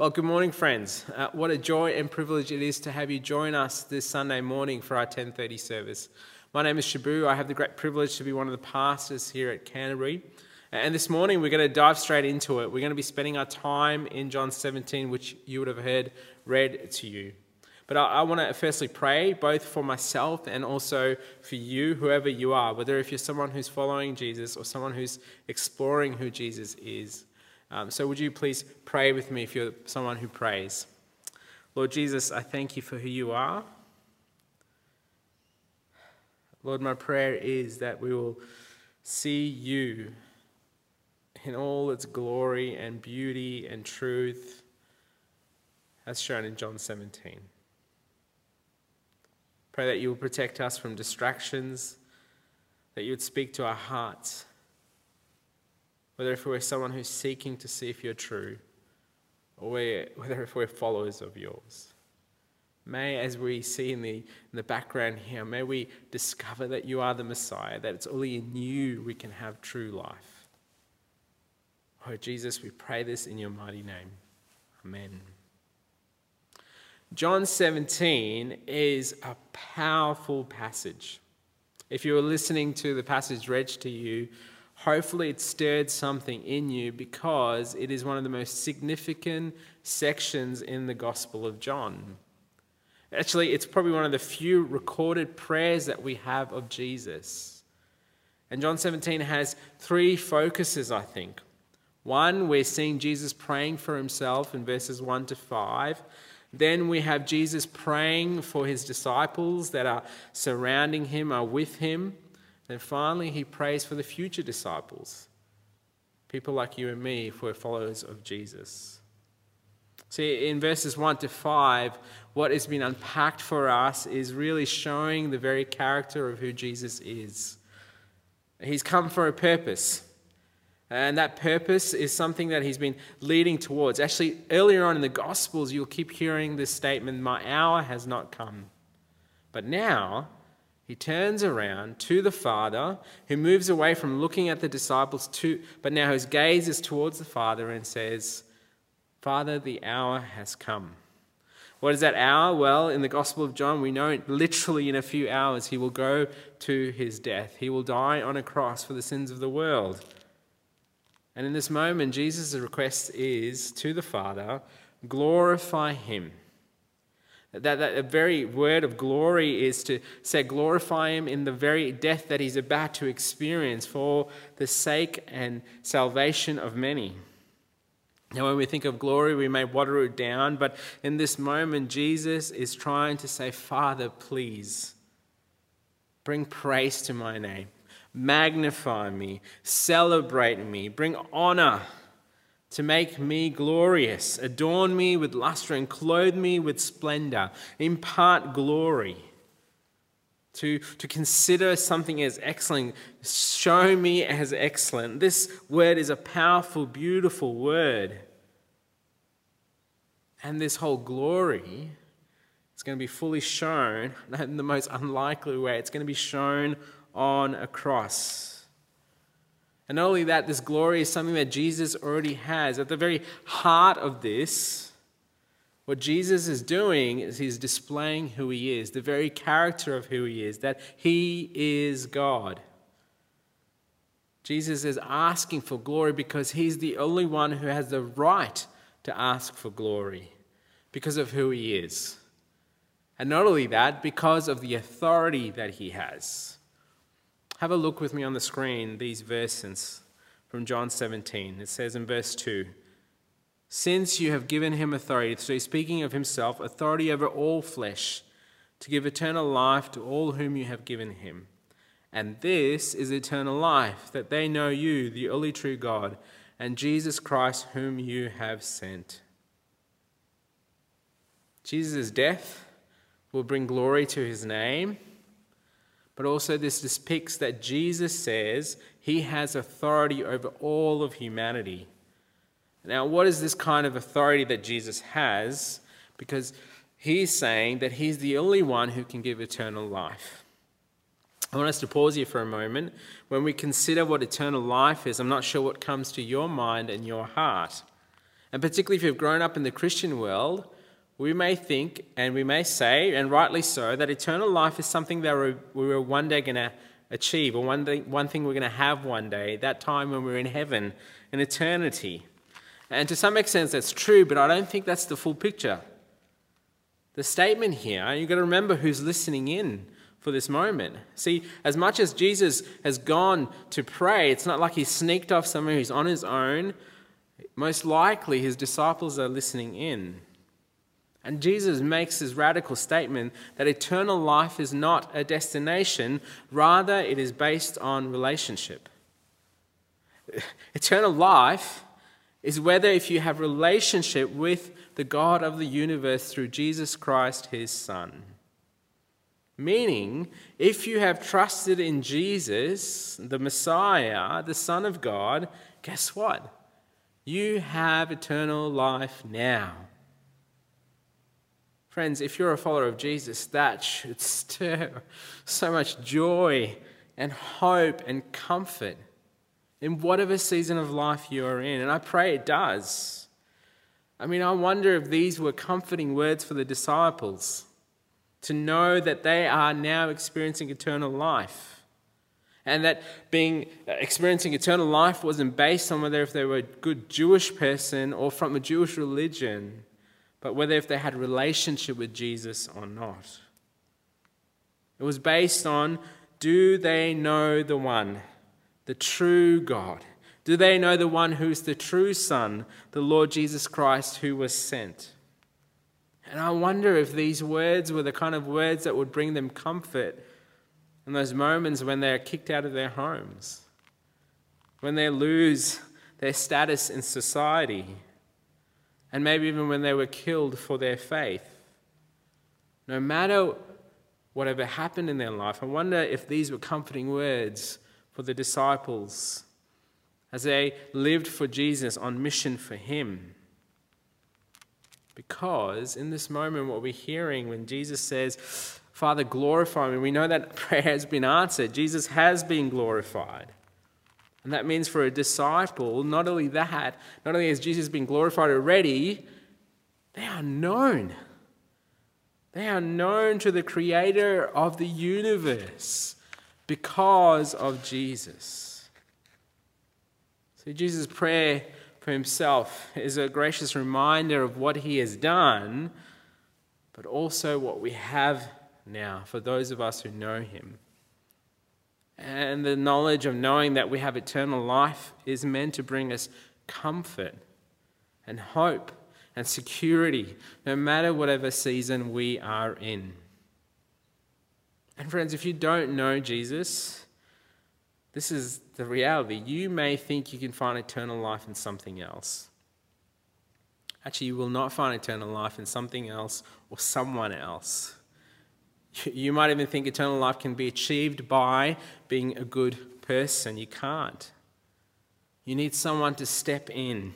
Well, good morning, friends. Uh, what a joy and privilege it is to have you join us this Sunday morning for our 10:30 service. My name is Shabu. I have the great privilege to be one of the pastors here at Canterbury. And this morning we're going to dive straight into it. We're going to be spending our time in John 17, which you would have heard read to you. But I, I want to firstly pray both for myself and also for you, whoever you are, whether if you're someone who's following Jesus or someone who's exploring who Jesus is. Um, so, would you please pray with me if you're someone who prays? Lord Jesus, I thank you for who you are. Lord, my prayer is that we will see you in all its glory and beauty and truth, as shown in John 17. Pray that you will protect us from distractions, that you would speak to our hearts whether if we're someone who's seeking to see if you're true, or whether if we're followers of yours. May, as we see in the, in the background here, may we discover that you are the Messiah, that it's only in you we can have true life. Oh, Jesus, we pray this in your mighty name. Amen. John 17 is a powerful passage. If you were listening to the passage read to you Hopefully, it stirred something in you because it is one of the most significant sections in the Gospel of John. Actually, it's probably one of the few recorded prayers that we have of Jesus. And John 17 has three focuses, I think. One, we're seeing Jesus praying for himself in verses 1 to 5. Then we have Jesus praying for his disciples that are surrounding him, are with him. Then finally, he prays for the future disciples, people like you and me, if we're followers of Jesus. See, in verses 1 to 5, what has been unpacked for us is really showing the very character of who Jesus is. He's come for a purpose. And that purpose is something that he's been leading towards. Actually, earlier on in the Gospels, you'll keep hearing this statement My hour has not come. But now, he turns around to the Father, who moves away from looking at the disciples, to, but now his gaze is towards the Father and says, Father, the hour has come. What is that hour? Well, in the Gospel of John, we know literally in a few hours he will go to his death. He will die on a cross for the sins of the world. And in this moment, Jesus' request is to the Father, glorify him. That, that very word of glory is to say, glorify him in the very death that he's about to experience for the sake and salvation of many. Now, when we think of glory, we may water it down, but in this moment, Jesus is trying to say, Father, please bring praise to my name, magnify me, celebrate me, bring honor to make me glorious, adorn me with luster, and clothe me with splendor, impart glory. To, to consider something as excellent, show me as excellent. This word is a powerful, beautiful word. And this whole glory is going to be fully shown in the most unlikely way. It's going to be shown on a cross. And not only that, this glory is something that Jesus already has. At the very heart of this, what Jesus is doing is he's displaying who he is, the very character of who he is, that he is God. Jesus is asking for glory because he's the only one who has the right to ask for glory because of who he is. And not only that, because of the authority that he has. Have a look with me on the screen, these verses from John 17. It says in verse 2 Since you have given him authority, so he's speaking of himself, authority over all flesh, to give eternal life to all whom you have given him. And this is eternal life, that they know you, the only true God, and Jesus Christ, whom you have sent. Jesus' death will bring glory to his name but also this depicts that Jesus says he has authority over all of humanity. Now, what is this kind of authority that Jesus has? Because he's saying that he's the only one who can give eternal life. I want us to pause here for a moment. When we consider what eternal life is, I'm not sure what comes to your mind and your heart. And particularly if you've grown up in the Christian world, we may think and we may say, and rightly so, that eternal life is something that we are one day going to achieve, or one thing, one thing we're going to have one day, that time when we're in heaven, in eternity. And to some extent, that's true, but I don't think that's the full picture. The statement here, you've got to remember who's listening in for this moment. See, as much as Jesus has gone to pray, it's not like he sneaked off somewhere, he's on his own. Most likely, his disciples are listening in. And Jesus makes this radical statement that eternal life is not a destination, rather, it is based on relationship. Eternal life is whether if you have relationship with the God of the universe through Jesus Christ, his Son. Meaning, if you have trusted in Jesus, the Messiah, the Son of God, guess what? You have eternal life now. Friends, if you're a follower of Jesus, that should stir so much joy and hope and comfort in whatever season of life you are in. And I pray it does. I mean, I wonder if these were comforting words for the disciples to know that they are now experiencing eternal life. And that being uh, experiencing eternal life wasn't based on whether if they were a good Jewish person or from a Jewish religion but whether if they had relationship with Jesus or not. It was based on do they know the one, the true God? Do they know the one who's the true Son, the Lord Jesus Christ, who was sent? And I wonder if these words were the kind of words that would bring them comfort in those moments when they're kicked out of their homes, when they lose their status in society and maybe even when they were killed for their faith. No matter whatever happened in their life, I wonder if these were comforting words for the disciples as they lived for Jesus on mission for Him. Because in this moment, what we're hearing when Jesus says, Father, glorify me, we know that prayer has been answered. Jesus has been glorified. And that means for a disciple, not only that, not only has Jesus been glorified already, they are known. They are known to the creator of the universe because of Jesus. So, Jesus' prayer for himself is a gracious reminder of what he has done, but also what we have now for those of us who know him. And the knowledge of knowing that we have eternal life is meant to bring us comfort and hope and security, no matter whatever season we are in. And, friends, if you don't know Jesus, this is the reality. You may think you can find eternal life in something else. Actually, you will not find eternal life in something else or someone else. You might even think eternal life can be achieved by being a good person. You can't. You need someone to step in.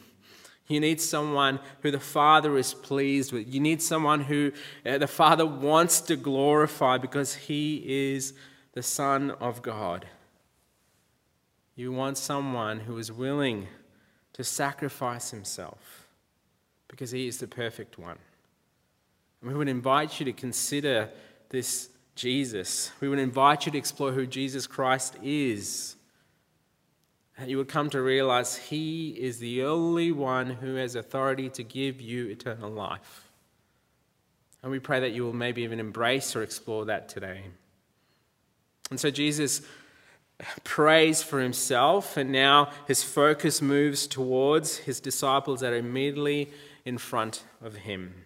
You need someone who the Father is pleased with. You need someone who uh, the Father wants to glorify because he is the Son of God. You want someone who is willing to sacrifice himself because he is the perfect one. And we would invite you to consider this Jesus. We would invite you to explore who Jesus Christ is. And you would come to realize He is the only one who has authority to give you eternal life. And we pray that you will maybe even embrace or explore that today. And so Jesus prays for himself, and now his focus moves towards his disciples that are immediately in front of him.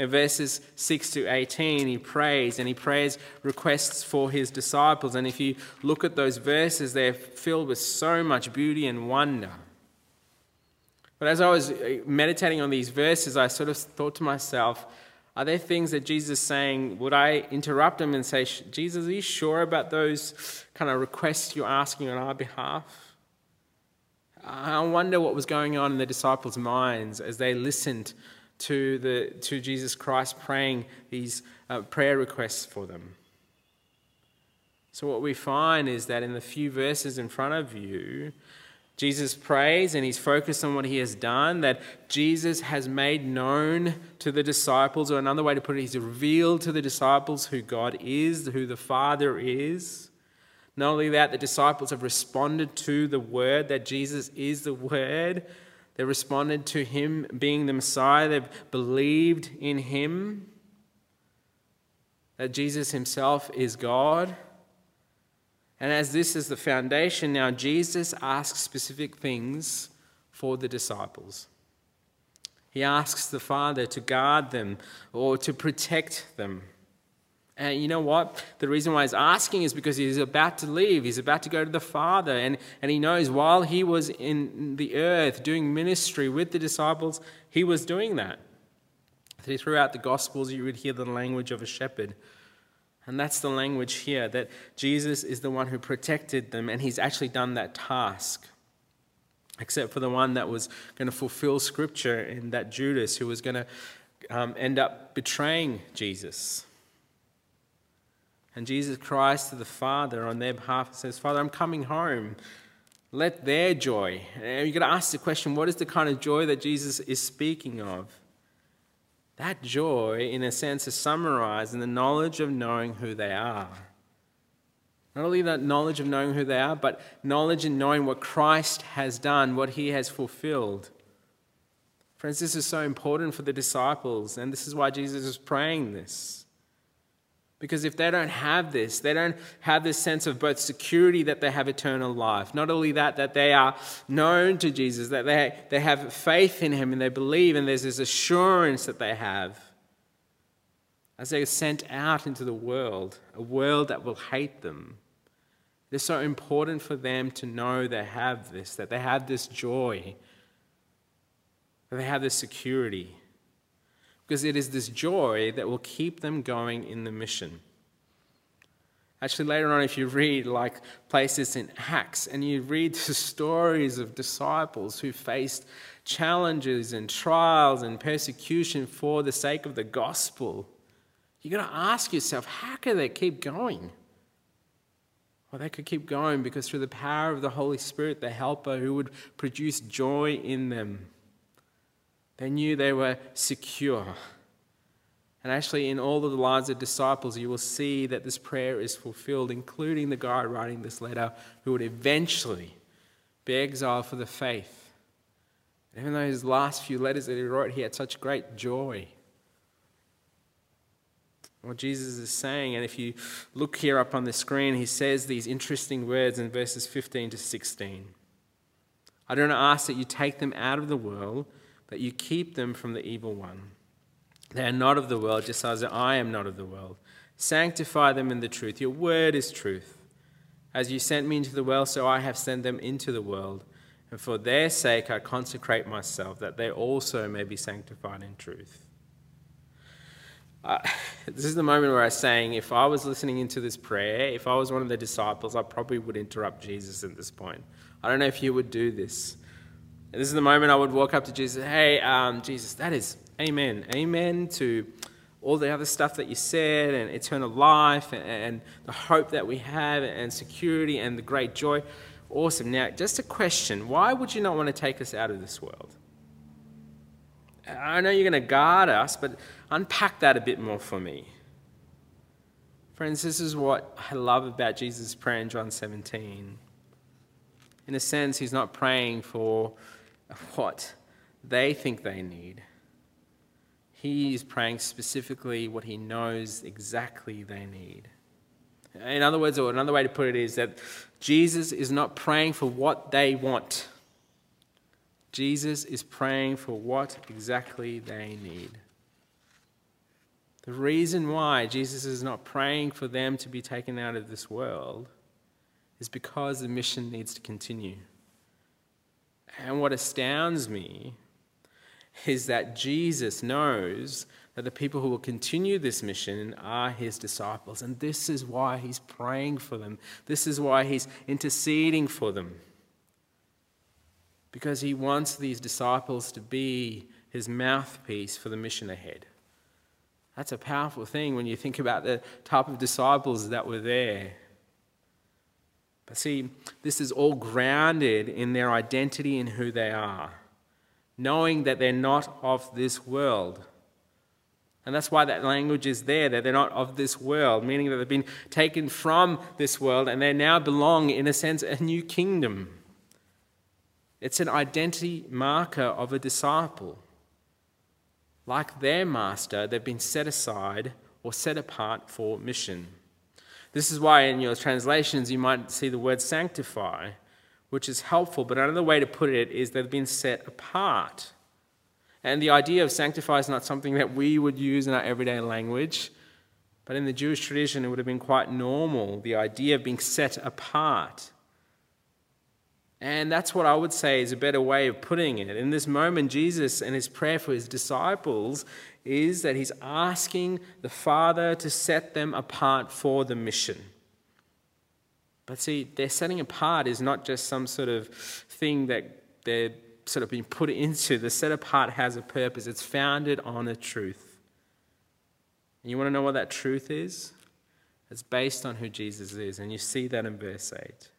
In verses 6 to 18, he prays and he prays requests for his disciples. And if you look at those verses, they're filled with so much beauty and wonder. But as I was uh, meditating on these verses, I sort of thought to myself, are there things that Jesus is saying? Would I interrupt him and say, Jesus, are you sure about those kind of requests you're asking on our behalf? I wonder what was going on in the disciples' minds as they listened to, the, to Jesus Christ praying these uh, prayer requests for them. So, what we find is that in the few verses in front of you, Jesus prays and he's focused on what he has done, that Jesus has made known to the disciples, or another way to put it, he's revealed to the disciples who God is, who the Father is. Not only that, the disciples have responded to the word that Jesus is the word. They responded to him being the Messiah. They've believed in him, that Jesus himself is God. And as this is the foundation, now Jesus asks specific things for the disciples. He asks the Father to guard them or to protect them. And you know what? The reason why he's asking is because he's about to leave. He's about to go to the Father. And, and he knows while he was in the earth doing ministry with the disciples, he was doing that. Throughout the Gospels, you would hear the language of a shepherd. And that's the language here that Jesus is the one who protected them, and he's actually done that task. Except for the one that was going to fulfill scripture, and that Judas, who was going to um, end up betraying Jesus. And Jesus cries to the Father on their behalf and says, Father, I'm coming home. Let their joy. And you've got to ask the question what is the kind of joy that Jesus is speaking of? That joy, in a sense, is summarized in the knowledge of knowing who they are. Not only that knowledge of knowing who they are, but knowledge in knowing what Christ has done, what he has fulfilled. Friends, this is so important for the disciples, and this is why Jesus is praying this. Because if they don't have this, they don't have this sense of both security that they have eternal life. Not only that, that they are known to Jesus, that they, they have faith in him and they believe, and there's this assurance that they have as they are sent out into the world, a world that will hate them. It's so important for them to know they have this, that they have this joy, that they have this security because it is this joy that will keep them going in the mission. Actually, later on, if you read like places in Acts and you read the stories of disciples who faced challenges and trials and persecution for the sake of the gospel, you've got to ask yourself, how can they keep going? Well, they could keep going because through the power of the Holy Spirit, the helper who would produce joy in them they knew they were secure. And actually, in all of the lives of disciples, you will see that this prayer is fulfilled, including the guy writing this letter who would eventually be exiled for the faith. And Even though his last few letters that he wrote, he had such great joy. What Jesus is saying, and if you look here up on the screen, he says these interesting words in verses 15 to 16. I don't ask that you take them out of the world that you keep them from the evil one. They are not of the world, just as I am not of the world. Sanctify them in the truth. Your word is truth. As you sent me into the world, so I have sent them into the world. And for their sake I consecrate myself, that they also may be sanctified in truth. Uh, this is the moment where I was saying, if I was listening into this prayer, if I was one of the disciples, I probably would interrupt Jesus at this point. I don't know if you would do this. This is the moment I would walk up to Jesus, hey, um, Jesus, that is amen. Amen to all the other stuff that you said and eternal life and, and the hope that we have and security and the great joy. Awesome. Now, just a question why would you not want to take us out of this world? I know you're going to guard us, but unpack that a bit more for me. Friends, this is what I love about Jesus' prayer in John 17. In a sense, he's not praying for what they think they need. He is praying specifically what he knows exactly they need. In other words, or another way to put it is that Jesus is not praying for what they want. Jesus is praying for what exactly they need. The reason why Jesus is not praying for them to be taken out of this world is because the mission needs to continue. And what astounds me is that Jesus knows that the people who will continue this mission are his disciples. And this is why he's praying for them, this is why he's interceding for them. Because he wants these disciples to be his mouthpiece for the mission ahead. That's a powerful thing when you think about the type of disciples that were there. But see, this is all grounded in their identity and who they are, knowing that they're not of this world. And that's why that language is there, that they're not of this world, meaning that they've been taken from this world and they now belong, in a sense, a new kingdom. It's an identity marker of a disciple. Like their master, they've been set aside or set apart for mission. This is why in your translations you might see the word sanctify, which is helpful, but another way to put it is they've been set apart. And the idea of sanctify is not something that we would use in our everyday language, but in the Jewish tradition it would have been quite normal, the idea of being set apart. And that's what I would say is a better way of putting it. In this moment, Jesus and his prayer for his disciples is that he's asking the Father to set them apart for the mission. But see, their setting apart is not just some sort of thing that they're sort of being put into. The set apart has a purpose, it's founded on a truth. And you want to know what that truth is? It's based on who Jesus is, and you see that in verse 8.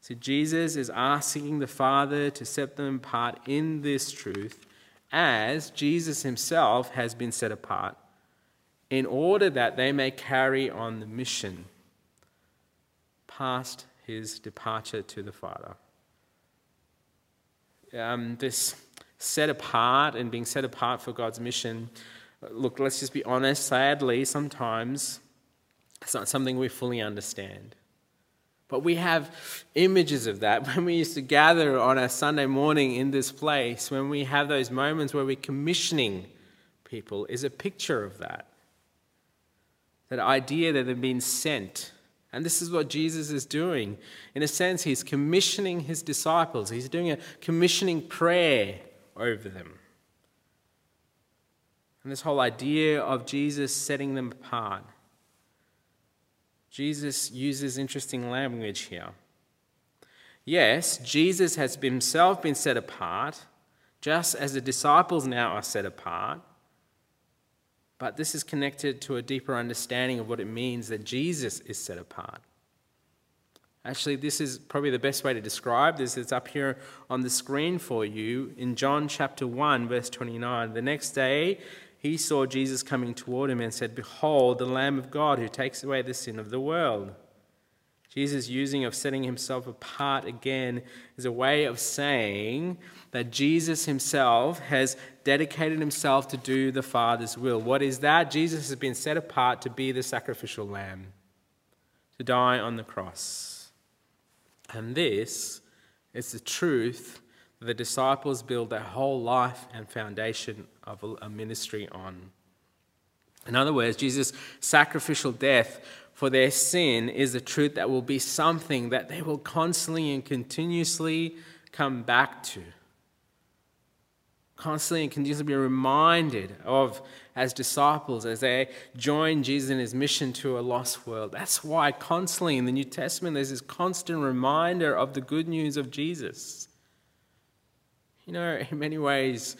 See, Jesus is asking the Father to set them apart in this truth as Jesus himself has been set apart in order that they may carry on the mission past his departure to the Father. Um, this set apart and being set apart for God's mission, look, let's just be honest, sadly, sometimes it's not something we fully understand. But we have images of that when we used to gather on a Sunday morning in this place, when we have those moments where we're commissioning people, is a picture of that. That idea that they've been sent. And this is what Jesus is doing. In a sense, he's commissioning his disciples, he's doing a commissioning prayer over them. And this whole idea of Jesus setting them apart Jesus uses interesting language here. Yes, Jesus has himself been set apart, just as the disciples now are set apart. But this is connected to a deeper understanding of what it means that Jesus is set apart. Actually, this is probably the best way to describe this. It's up here on the screen for you in John chapter 1, verse 29. The next day, he saw Jesus coming toward him and said, Behold, the Lamb of God who takes away the sin of the world. Jesus' using of setting himself apart again is a way of saying that Jesus himself has dedicated himself to do the Father's will. What is that? Jesus has been set apart to be the sacrificial lamb, to die on the cross. And this is the truth that the disciples build their whole life and foundation of a ministry on. In other words, Jesus' sacrificial death for their sin is the truth that will be something that they will constantly and continuously come back to. Constantly and continuously be reminded of as disciples as they join Jesus in his mission to a lost world. That's why constantly in the New Testament there's this constant reminder of the good news of Jesus. You know, in many ways,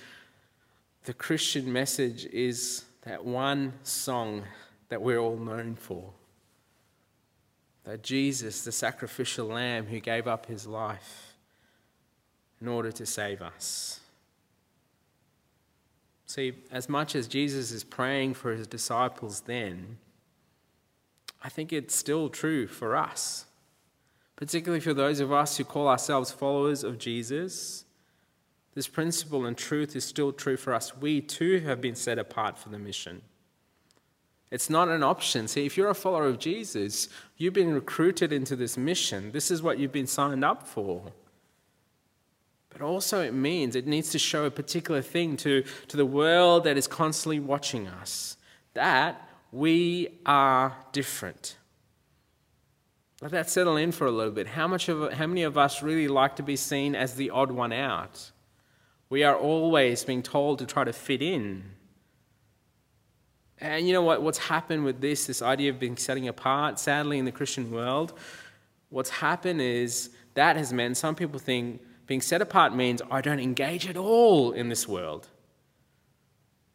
the Christian message is that one song that we're all known for. That Jesus, the sacrificial lamb who gave up his life in order to save us. See, as much as Jesus is praying for his disciples then, I think it's still true for us, particularly for those of us who call ourselves followers of Jesus this principle and truth is still true for us. We too have been set apart for the mission. It's not an option. See, if you're a follower of Jesus, you've been recruited into this mission. This is what you've been signed up for. But also, it means it needs to show a particular thing to, to the world that is constantly watching us that we are different. Let that settle in for a little bit. How, much of, how many of us really like to be seen as the odd one out? We are always being told to try to fit in. And you know what? What's happened with this, this idea of being setting apart, sadly, in the Christian world, what's happened is that has meant some people think being set apart means I don't engage at all in this world.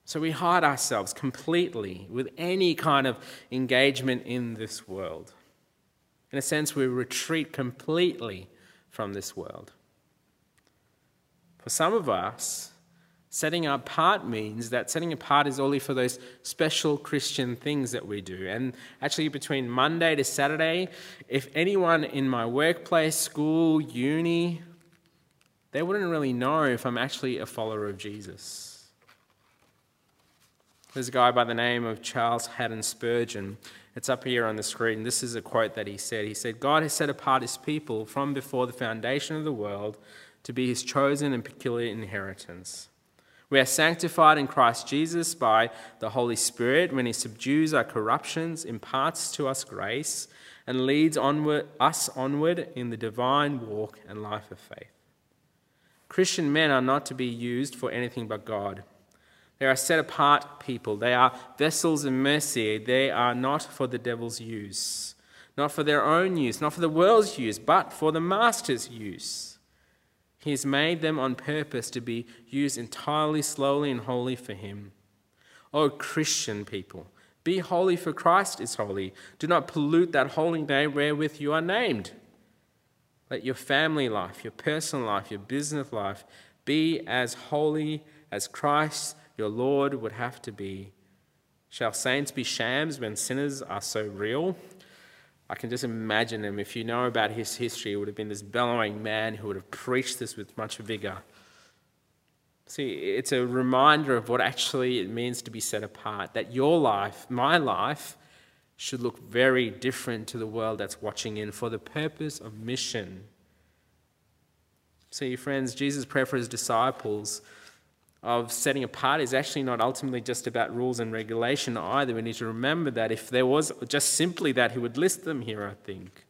So we hide ourselves completely with any kind of engagement in this world. In a sense, we retreat completely from this world. For some of us, setting apart means that setting apart is only for those special Christian things that we do. And actually, between Monday to Saturday, if anyone in my workplace, school, uni, they wouldn't really know if I'm actually a follower of Jesus. There's a guy by the name of Charles Haddon Spurgeon. It's up here on the screen. This is a quote that he said. He said, God has set apart his people from before the foundation of the world to be his chosen and peculiar inheritance. We are sanctified in Christ Jesus by the Holy Spirit when he subdues our corruptions, imparts to us grace, and leads onward, us onward in the divine walk and life of faith. Christian men are not to be used for anything but God. They are set apart people. They are vessels of mercy. They are not for the devil's use, not for their own use, not for the world's use, but for the master's use. He has made them on purpose to be used entirely, slowly, and wholly for Him. O Christian people, be holy for Christ is holy. Do not pollute that holy name wherewith you are named. Let your family life, your personal life, your business life be as holy as Christ your Lord would have to be. Shall saints be shams when sinners are so real? I can just imagine him. If you know about his history, it would have been this bellowing man who would have preached this with much vigor. See, it's a reminder of what actually it means to be set apart. That your life, my life, should look very different to the world that's watching in for the purpose of mission. See, friends, Jesus' prayer for his disciples of setting apart is actually not ultimately just about rules and regulation either. We need to remember that if there was just simply that, he would list them here, I think.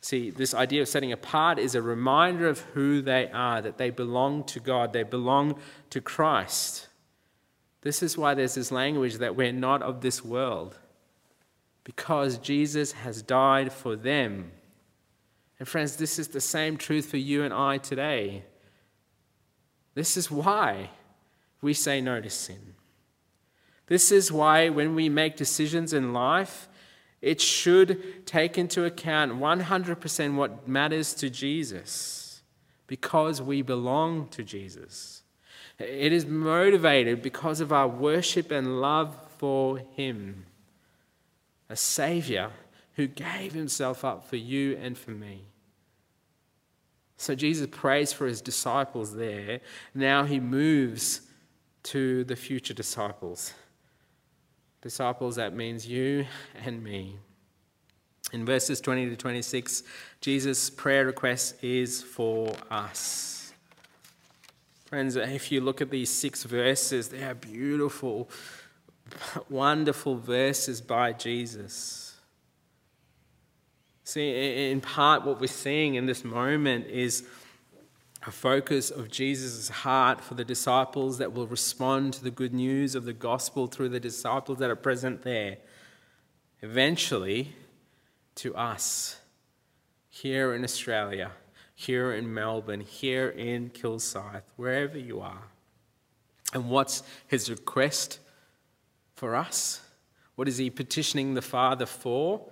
See, this idea of setting apart is a reminder of who they are, that they belong to God, they belong to Christ. This is why there's this language that we're not of this world, because Jesus has died for them. And friends, this is the same truth for you and I today. This is why we say no to sin. This is why when we make decisions in life, it should take into account 100% what matters to Jesus because we belong to Jesus. It is motivated because of our worship and love for Him, a Savior who gave Himself up for you and for me. So Jesus prays for his disciples there. Now he moves to the future disciples. Disciples, that means you and me. In verses 20 to 26, Jesus' prayer request is for us. Friends, if you look at these six verses, they are beautiful, wonderful verses by Jesus. See, in part, what we're seeing in this moment is a focus of Jesus' heart for the disciples that will respond to the good news of the gospel through the disciples that are present there. Eventually, to us here in Australia, here in Melbourne, here in Kilsyth, wherever you are. And what's his request for us? What is he petitioning the Father for?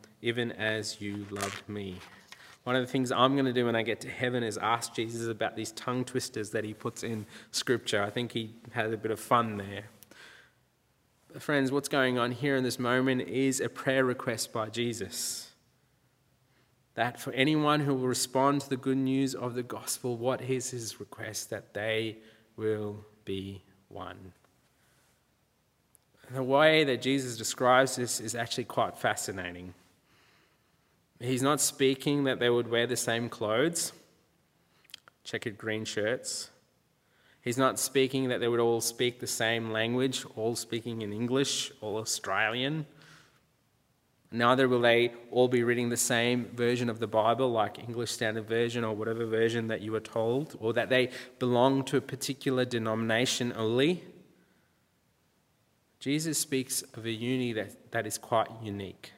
even as you loved me. One of the things I'm going to do when I get to heaven is ask Jesus about these tongue twisters that he puts in Scripture. I think he had a bit of fun there. But friends, what's going on here in this moment is a prayer request by Jesus. That for anyone who will respond to the good news of the gospel, what is his request? That they will be one. The way that Jesus describes this is actually quite fascinating. He's not speaking that they would wear the same clothes, checkered green shirts. He's not speaking that they would all speak the same language, all speaking in English, all Australian. Neither will they all be reading the same version of the Bible, like English Standard Version or whatever version that you were told, or that they belong to a particular denomination only. Jesus speaks of a unity that, that is quite unique.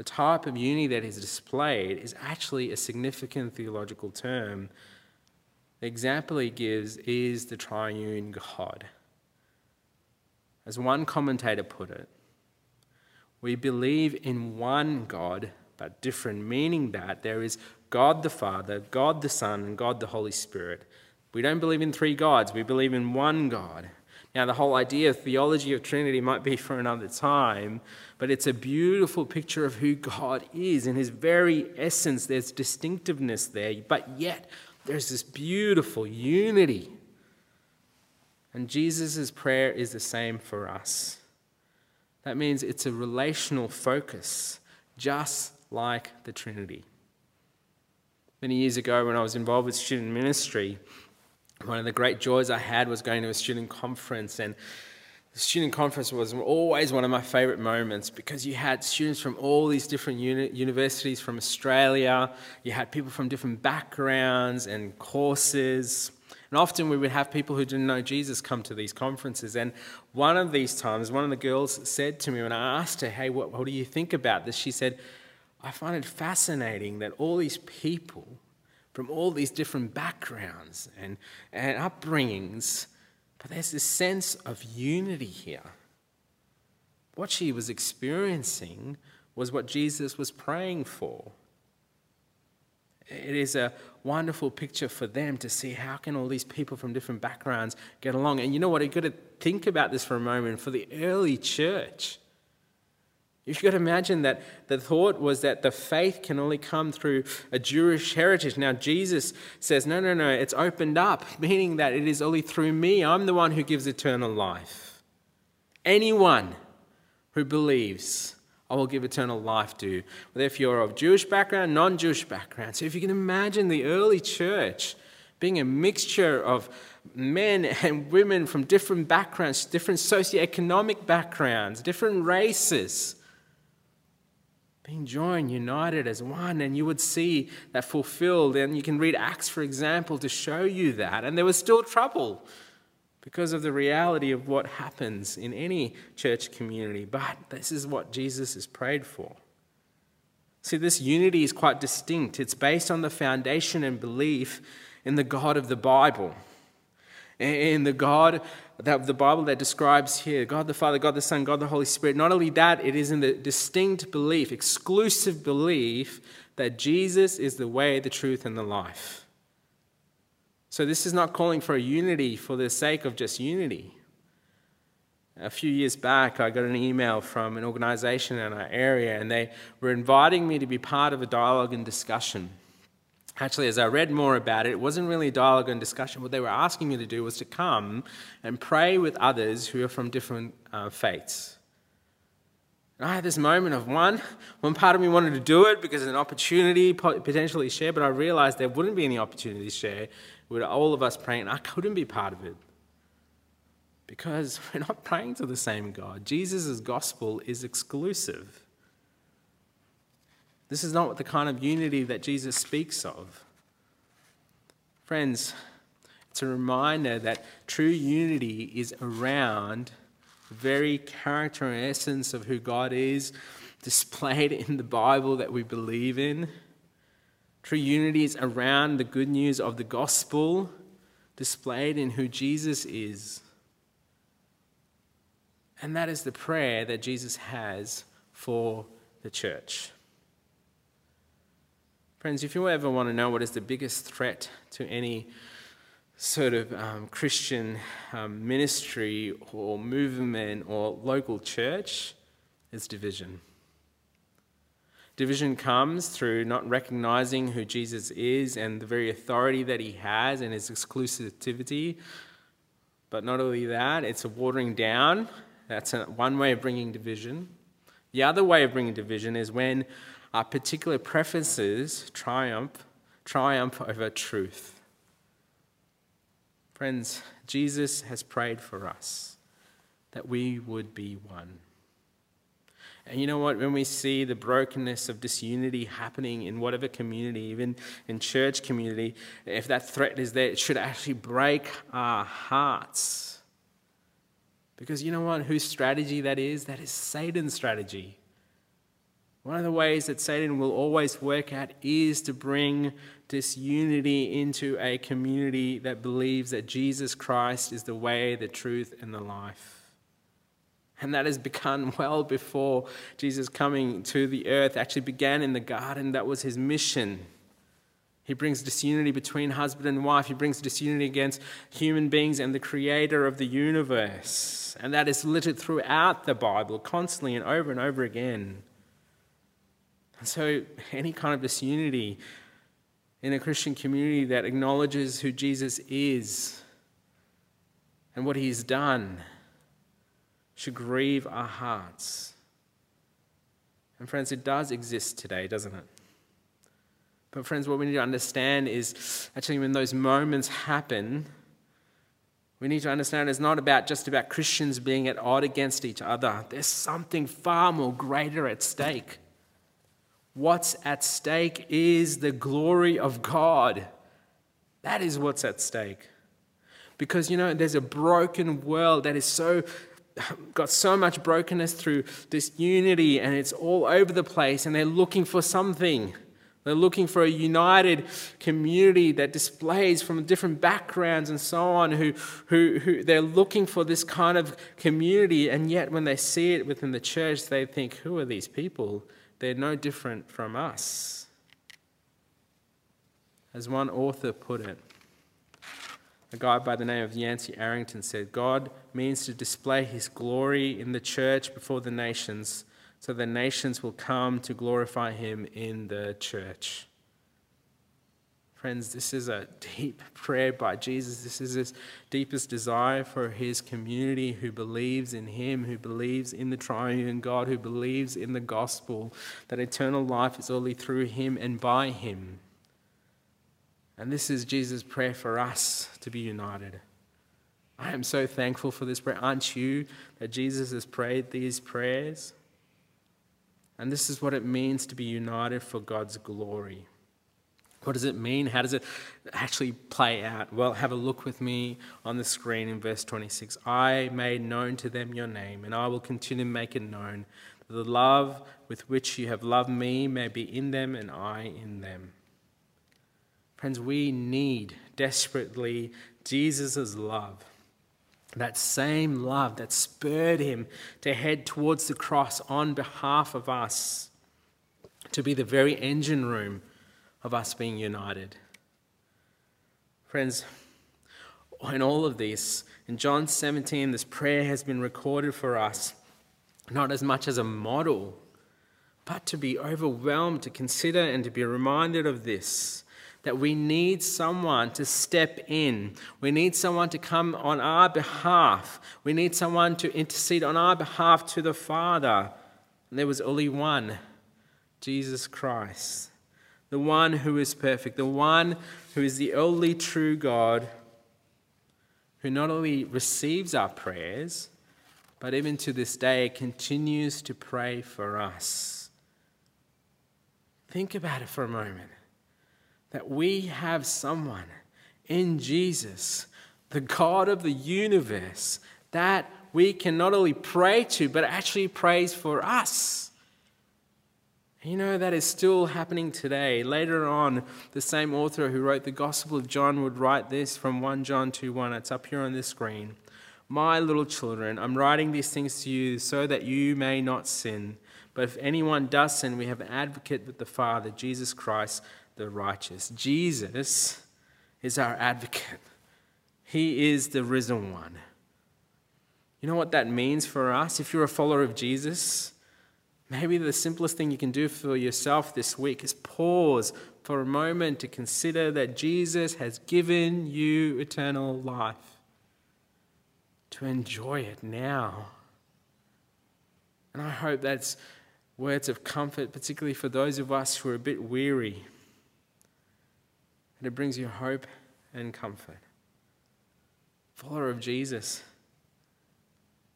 The type of unity that is displayed is actually a significant theological term. The example he gives is the triune God. As one commentator put it, we believe in one God, but different, meaning that there is God the Father, God the Son, and God the Holy Spirit. We don't believe in three gods, we believe in one God. Now, the whole idea of theology of Trinity might be for another time, but it's a beautiful picture of who God is. In his very essence, there's distinctiveness there, but yet there's this beautiful unity. And Jesus' prayer is the same for us. That means it's a relational focus, just like the Trinity. Many years ago, when I was involved with student ministry, one of the great joys I had was going to a student conference, and the student conference was always one of my favorite moments because you had students from all these different uni- universities from Australia, you had people from different backgrounds and courses. And often we would have people who didn't know Jesus come to these conferences. And one of these times, one of the girls said to me when I asked her, Hey, what, what do you think about this? She said, I find it fascinating that all these people from all these different backgrounds and, and upbringings, but there's this sense of unity here. What she was experiencing was what Jesus was praying for. It is a wonderful picture for them to see how can all these people from different backgrounds get along. And you know what? You've got to think about this for a moment. For the early church, You've got to imagine that the thought was that the faith can only come through a Jewish heritage. Now, Jesus says, no, no, no, it's opened up, meaning that it is only through me. I'm the one who gives eternal life. Anyone who believes I will give eternal life to. Whether if you're of Jewish background, non Jewish background. So if you can imagine the early church being a mixture of men and women from different backgrounds, different socioeconomic backgrounds, different races, being joined, united as one, and you would see that fulfilled. And you can read Acts, for example, to show you that. And there was still trouble because of the reality of what happens in any church community. But this is what Jesus has prayed for. See, this unity is quite distinct. It's based on the foundation and belief in the God of the Bible, in the God of the Bible that describes here God the Father, God the Son, God the Holy Spirit. Not only that, it is in the distinct belief, exclusive belief, that Jesus is the way, the truth, and the life. So, this is not calling for a unity for the sake of just unity. A few years back, I got an email from an organization in our area, and they were inviting me to be part of a dialogue and discussion. Actually, as I read more about it, it wasn't really a dialogue and discussion. What they were asking me to do was to come and pray with others who are from different uh, faiths. And I had this moment of one, one part of me wanted to do it because it's an opportunity potentially share, but I realized there wouldn't be any opportunity to share with all of us praying. I couldn't be part of it because we're not praying to the same God. Jesus' gospel is exclusive. This is not the kind of unity that Jesus speaks of. Friends, it's a reminder that true unity is around the very character and essence of who God is, displayed in the Bible that we believe in. True unity is around the good news of the gospel displayed in who Jesus is. And that is the prayer that Jesus has for the church. Friends, if you ever want to know what is the biggest threat to any sort of um, Christian um, ministry or movement or local church, it's division. Division comes through not recognizing who Jesus is and the very authority that he has and his exclusivity. But not only that, it's a watering down. That's one way of bringing division. The other way of bringing division is when our particular preferences triumph, triumph over truth. Friends, Jesus has prayed for us that we would be one. And you know what? When we see the brokenness of disunity happening in whatever community, even in church community, if that threat is there, it should actually break our hearts. Because you know what? Whose strategy that is? That is Satan's strategy. One of the ways that Satan will always work at is to bring disunity into a community that believes that Jesus Christ is the way, the truth, and the life. And that has begun well before Jesus coming to the earth actually began in the garden. That was his mission. He brings disunity between husband and wife. He brings disunity against human beings and the creator of the universe. And that is littered throughout the Bible constantly and over and over again. And so, any kind of disunity in a Christian community that acknowledges who Jesus is and what he's done should grieve our hearts. And, friends, it does exist today, doesn't it? But, friends, what we need to understand is actually when those moments happen, we need to understand it's not about just about Christians being at odds against each other. There's something far more greater at stake. What's at stake is the glory of God. That is what's at stake. Because, you know, there's a broken world that is so got so much brokenness through this unity and it's all over the place and they're looking for something. They're looking for a united community that displays from different backgrounds and so on, who, who, who they're looking for this kind of community, and yet when they see it within the church, they think, who are these people? They're no different from us. As one author put it, a guy by the name of Yancey Arrington said, God means to display his glory in the church before the nations, so the nations will come to glorify him in the church. Friends, this is a deep prayer by Jesus. This is his deepest desire for his community who believes in him, who believes in the triune God, who believes in the gospel, that eternal life is only through him and by him. And this is Jesus' prayer for us to be united. I am so thankful for this prayer. Aren't you that Jesus has prayed these prayers? And this is what it means to be united for God's glory. What does it mean? How does it actually play out? Well, have a look with me on the screen in verse 26. I made known to them your name, and I will continue to make it known, that the love with which you have loved me may be in them and I in them. Friends, we need desperately Jesus' love. That same love that spurred him to head towards the cross on behalf of us, to be the very engine room of us being united. Friends, in all of this, in John 17, this prayer has been recorded for us, not as much as a model, but to be overwhelmed, to consider, and to be reminded of this that we need someone to step in. We need someone to come on our behalf. We need someone to intercede on our behalf to the Father. And there was only one Jesus Christ the one who is perfect, the one who is the only true God, who not only receives our prayers, but even to this day continues to pray for us. Think about it for a moment that we have someone in Jesus, the God of the universe, that we can not only pray to, but actually prays for us. You know, that is still happening today. Later on, the same author who wrote the Gospel of John would write this from 1 John 2 1. It's up here on the screen. My little children, I'm writing these things to you so that you may not sin. But if anyone does sin, we have an advocate with the Father, Jesus Christ, the righteous. Jesus is our advocate, He is the risen one. You know what that means for us? If you're a follower of Jesus, Maybe the simplest thing you can do for yourself this week is pause for a moment to consider that Jesus has given you eternal life. To enjoy it now. And I hope that's words of comfort, particularly for those of us who are a bit weary. And it brings you hope and comfort. Follower of Jesus,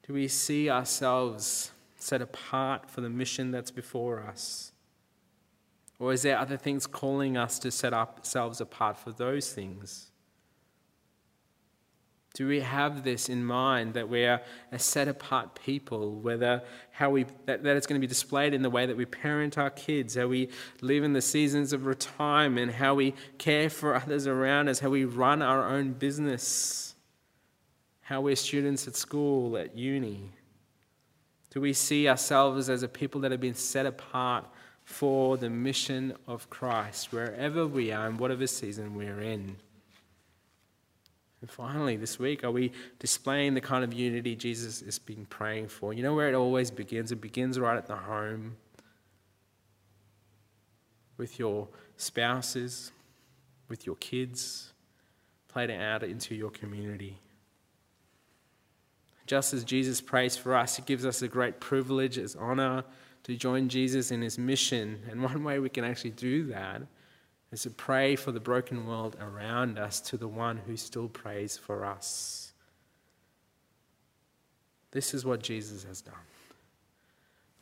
do we see ourselves set apart for the mission that's before us? Or is there other things calling us to set ourselves apart for those things? Do we have this in mind that we are a set apart people, whether how we that, that it's going to be displayed in the way that we parent our kids, how we live in the seasons of retirement, how we care for others around us, how we run our own business, how we're students at school, at uni? Do we see ourselves as a people that have been set apart for the mission of Christ, wherever we are and whatever season we're in? And finally, this week, are we displaying the kind of unity Jesus has been praying for? You know where it always begins? It begins right at the home with your spouses, with your kids, played out into your community. Just as Jesus prays for us, it gives us a great privilege as honor to join Jesus in his mission. And one way we can actually do that is to pray for the broken world around us to the one who still prays for us. This is what Jesus has done.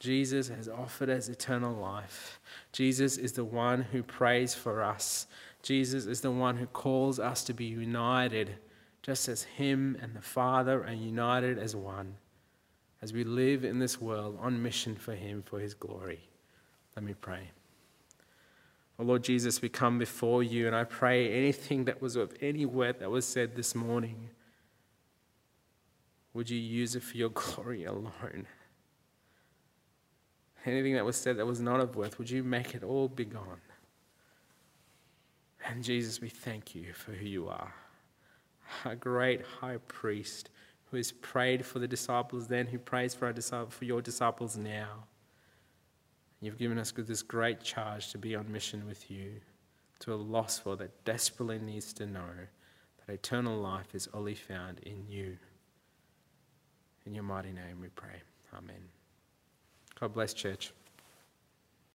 Jesus has offered us eternal life. Jesus is the one who prays for us. Jesus is the one who calls us to be united, just as Him and the Father are united as one, as we live in this world on mission for Him, for His glory. Let me pray. Oh Lord Jesus, we come before you and I pray anything that was of any word that was said this morning, would you use it for your glory alone? Anything that was said that was not of worth, would you make it all be gone? And Jesus, we thank you for who you are. A great high priest who has prayed for the disciples then, who prays for our disciples, for your disciples now. You've given us this great charge to be on mission with you to a lost world that desperately needs to know that eternal life is only found in you. In your mighty name we pray. Amen. God bless, church.